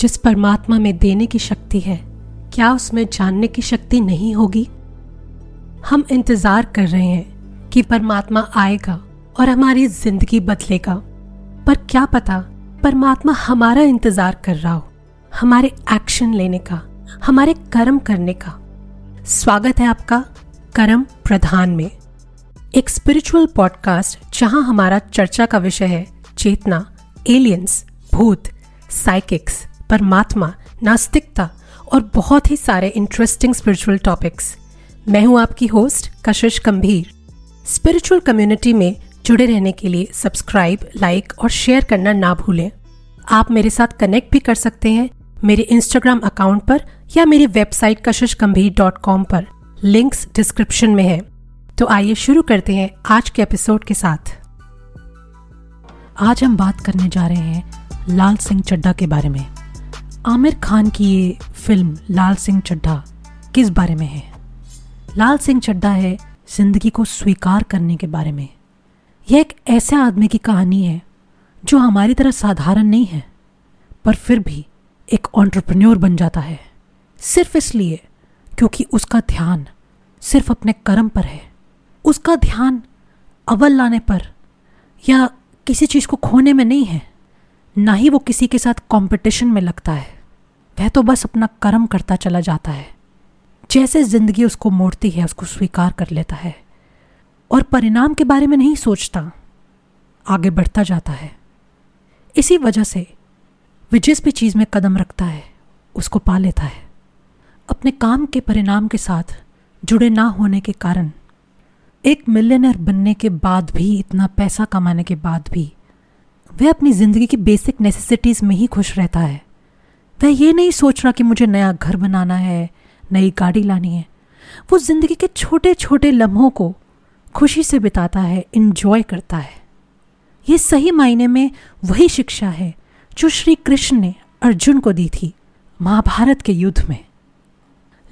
जिस परमात्मा में देने की शक्ति है, क्या उसमें जानने की शक्ति नहीं होगी? हम इंतज़ार कर रहे हैं कि परमात्मा आएगा और हमारी ज़िंदगी बदलेगा। पर क्या पता परमात्मा हमारा इंतज़ार कर रहा हो, हमारे एक्शन लेने का, हमारे कर्म करने का। स्वागत है आपका कर्म प्रधान में। एक स्पिरिचुअल पॉडकास्ट जहाँ हमारा चर्चा का विषय है चेतना एलियंस भूत साइकिक्स परमात्मा, नास्तिकता और बहुत ही सारे इंटरेस्टिंग स्पिरिचुअल टॉपिक्स मैं हूँ आपकी होस्ट कशिश गंभीर। स्पिरिचुअल कम्युनिटी में जुड़े रहने के लिए सब्सक्राइब लाइक और शेयर करना ना भूलें। आप मेरे साथ कनेक्ट भी कर सकते हैं मेरे इंस्टाग्राम अकाउंट पर या मेरी website Kashish Gambhir dot com पर। लिंक्स डिस्क्रिप्शन में है। तो आइए शुरू करते हैं आज के एपिसोड के साथ। आज हम बात करने जा रहे हैं लाल सिंह चड्डा के बारे में। आमिर खान की ये फ़िल्म लाल सिंह चड्ढा किस बारे में है? लाल सिंह चड्ढा है ज़िंदगी को स्वीकार करने के बारे में। यह एक ऐसे आदमी की कहानी है जो हमारी तरह साधारण नहीं है, पर फिर भी एक ऑन्टरप्रन्योर बन जाता है। सिर्फ़ इसलिए क्योंकि उसका ध्यान सिर्फ़ अपने कर्म पर है। उसका ध्यान अव्वल लाने पर या किसी चीज़ को खोने में नहीं है, ना ही वो किसी के साथ कंपटीशन में लगता है। वह तो बस अपना कर्म करता चला जाता है। जैसे ज़िंदगी उसको मोड़ती है, उसको स्वीकार कर लेता है। और परिणाम के बारे में नहीं सोचता, आगे बढ़ता जाता है। इसी वजह से वे जिस भी चीज़ में कदम रखता है, उसको पा लेता है। अपने काम के परिणाम के साथ जुड़े ना होने के कारण, एक मिलियनर बनने के बाद भी, इतना पैसा कमाने के बाद भी, वह अपनी ज़िंदगी की बेसिक नेसेसिटीज़ में ही खुश रहता है। वह ये नहीं सोच रहा कि मुझे नया घर बनाना है, नई गाड़ी लानी है। वो ज़िंदगी के छोटे छोटे लम्हों को खुशी से बिताता है इन्जॉय करता है। ये सही मायने में वही शिक्षा है, जो श्री कृष्ण ने अर्जुन को दी थी, महाभारत के युद्ध में।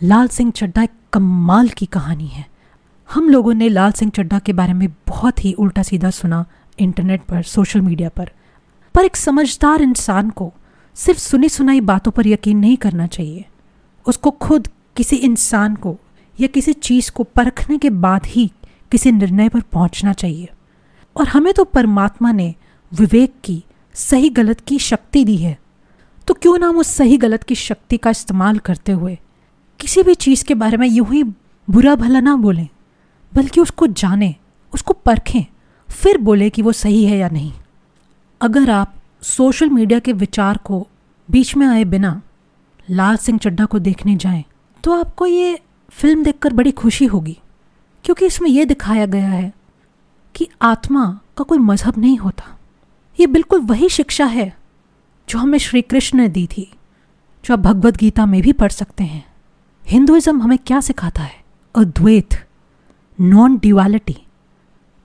लाल सिंह चड्डा एक कमाल की कहानी है। हम लोगों ने लाल सिंह चड्डा के बारे में बहुत ही उल्टा सीधा सुना इंटरनेट पर, सोशल मीडिया पर। पर एक समझदार इंसान को सिर्फ़ सुनी सुनाई बातों पर यकीन नहीं करना चाहिए। उसको खुद, किसी इंसान को या किसी चीज़ को परखने के बाद ही किसी निर्णय पर पहुँचना चाहिए। और हमें तो परमात्मा ने विवेक की, सही गलत की शक्ति दी है। तो क्यों ना हम उस सही गलत की शक्ति का इस्तेमाल करते हुए किसी भी चीज़ के बारे में यूँ ही बुरा भला ना बोलें, बल्कि उसको जानें, उसको परखें, फिर बोले कि वो सही है या नहीं। अगर आप सोशल मीडिया के विचार को बीच में आए बिना लाल सिंह चड्ढा को देखने जाएँ तो आपको ये फ़िल्म देखकर बड़ी खुशी होगी। क्योंकि इसमें यह दिखाया गया है कि आत्मा का कोई मज़हब नहीं होता। ये बिल्कुल वही शिक्षा है जो हमें श्री कृष्ण ने दी थी, जो आप भगवत गीता में भी पढ़ सकते हैं। हिंदुइज्म हमें क्या सिखाता है? अद्वैत नॉन ड्यूअलिटी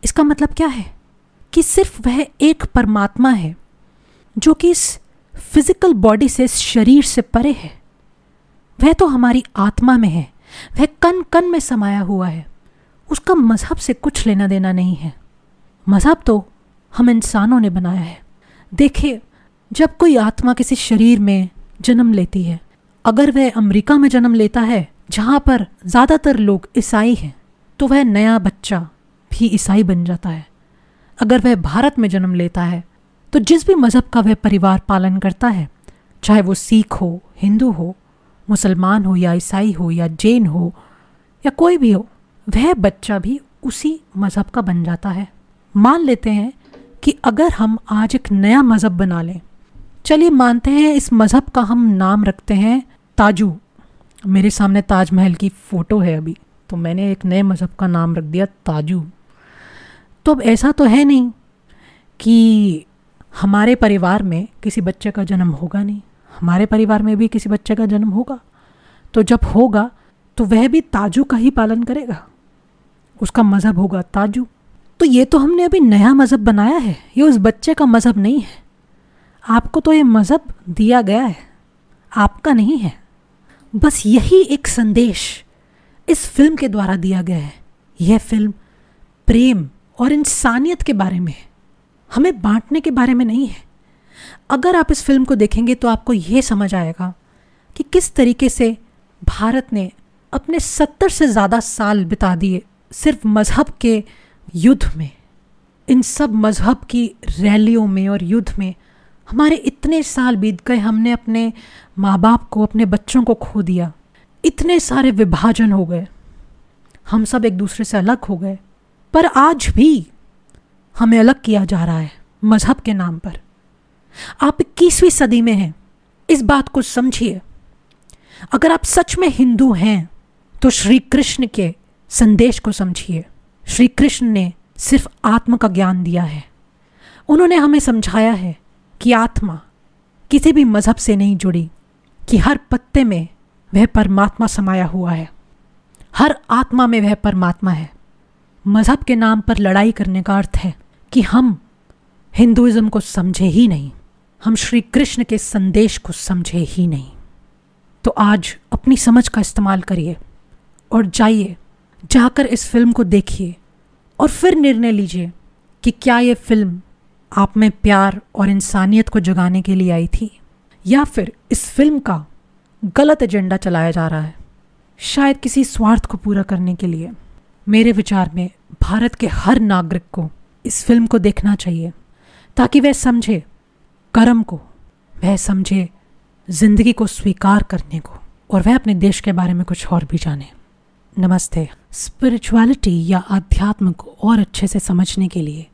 इसका मतलब क्या है? कि सिर्फ़ वह एक परमात्मा है जो कि इस फ़िज़िकल बॉडी से, इस शरीर से परे है। वह तो हमारी आत्मा में है। वह कन कन में समाया हुआ है। उसका मज़हब से कुछ लेना देना नहीं है। मज़हब तो हम इंसानों ने बनाया है। देखिए, जब कोई आत्मा किसी शरीर में जन्म लेती है, अगर वह अमेरिका में जन्म लेता है, जहाँ पर ज़्यादातर लोग ईसाई हैं तो वह नया बच्चा भी ईसाई बन जाता है। अगर वह भारत में जन्म लेता है तो जिस भी मज़हब का वह परिवार पालन करता है, चाहे वो सिख हो, हिंदू हो, मुसलमान हो या ईसाई हो या जैन हो, या कोई भी हो, वह बच्चा भी उसी मज़हब का बन जाता है। मान लेते हैं कि अगर हम आज एक नया मज़हब बना लें, चलिए मानते हैं इस मज़हब का हम नाम रखते हैं ताजू। मेरे सामने ताजमहल की फ़ोटो है अभी तो मैंने एक नए मज़हब का नाम रख दिया ताजू। तो अब ऐसा तो है नहीं कि हमारे परिवार में किसी बच्चे का जन्म होगा नहीं। हमारे परिवार में भी किसी बच्चे का जन्म होगा। तो जब होगा तो वह भी ताजू का ही पालन करेगा। उसका मज़हब होगा ताजू। तो ये तो हमने अभी नया मज़हब बनाया है। ये उस बच्चे का मज़हब नहीं है। आपको तो ये मज़हब दिया गया है। आपका नहीं है। बस यही एक संदेश इस फ़िल्म के द्वारा दिया गया है। यह फ़िल्म प्रेम और इंसानियत के बारे में है। हमें बांटने के बारे में नहीं है। अगर आप इस फ़िल्म को देखेंगे तो आपको ये समझ आएगा कि किस तरीके से भारत ने अपने सत्तर से ज़्यादा साल बिता दिए सिर्फ़ मज़हब के युद्ध में। इन सब मज़हब की रैलियों में और युद्ध में हमारे इतने साल बीत गए, हमने अपने माँ बाप को, अपने बच्चों को खो दिया। इतने सारे विभाजन हो गए। हम सब एक दूसरे से अलग हो गए। पर आज भी हमें अलग किया जा रहा है मज़हब के नाम पर। आप इक्कीसवीं सदी में हैं, इस बात को समझिए। अगर आप सच में हिंदू हैं तो श्री कृष्ण के संदेश को समझिए। श्री कृष्ण ने सिर्फ़ आत्मा का ज्ञान दिया है। उन्होंने हमें समझाया है कि आत्मा किसी भी मज़हब से नहीं जुड़ी, कि हर पत्ते में वह परमात्मा समाया हुआ है। हर आत्मा में वह परमात्मा है। मज़हब के नाम पर लड़ाई करने का अर्थ है। कि हम हिंदुज़म को समझे ही नहीं, हम श्री कृष्ण के संदेश को समझे ही नहीं। तो आज अपनी समझ का इस्तेमाल करिए और जाइए, जाकर इस फ़िल्म को देखिए और फिर निर्णय लीजिए कि क्या ये फ़िल्म आप में प्यार और इंसानियत को जगाने के लिए आई थी या फिर इस फ़िल्म का गलत एजेंडा चलाया जा रहा है, शायद किसी स्वार्थ को पूरा करने के लिए। मेरे विचार में भारत के हर नागरिक को इस फ़िल्म को देखना चाहिए, ताकि वह समझे कर्म को, वह समझे ज़िंदगी को स्वीकार करने को, और वह अपने देश के बारे में कुछ और भी जाने। नमस्ते। स्पिरिचुअलिटी या अध्यात्म को और अच्छे से समझने के लिए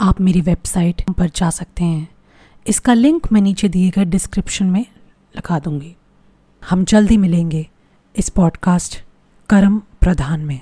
आप मेरी वेबसाइट पर जा सकते हैं। इसका लिंक मैं नीचे दिए गए डिस्क्रिप्शन में लगा दूँगी। हम जल्दी मिलेंगे इस पॉडकास्ट कर्म प्रधान में।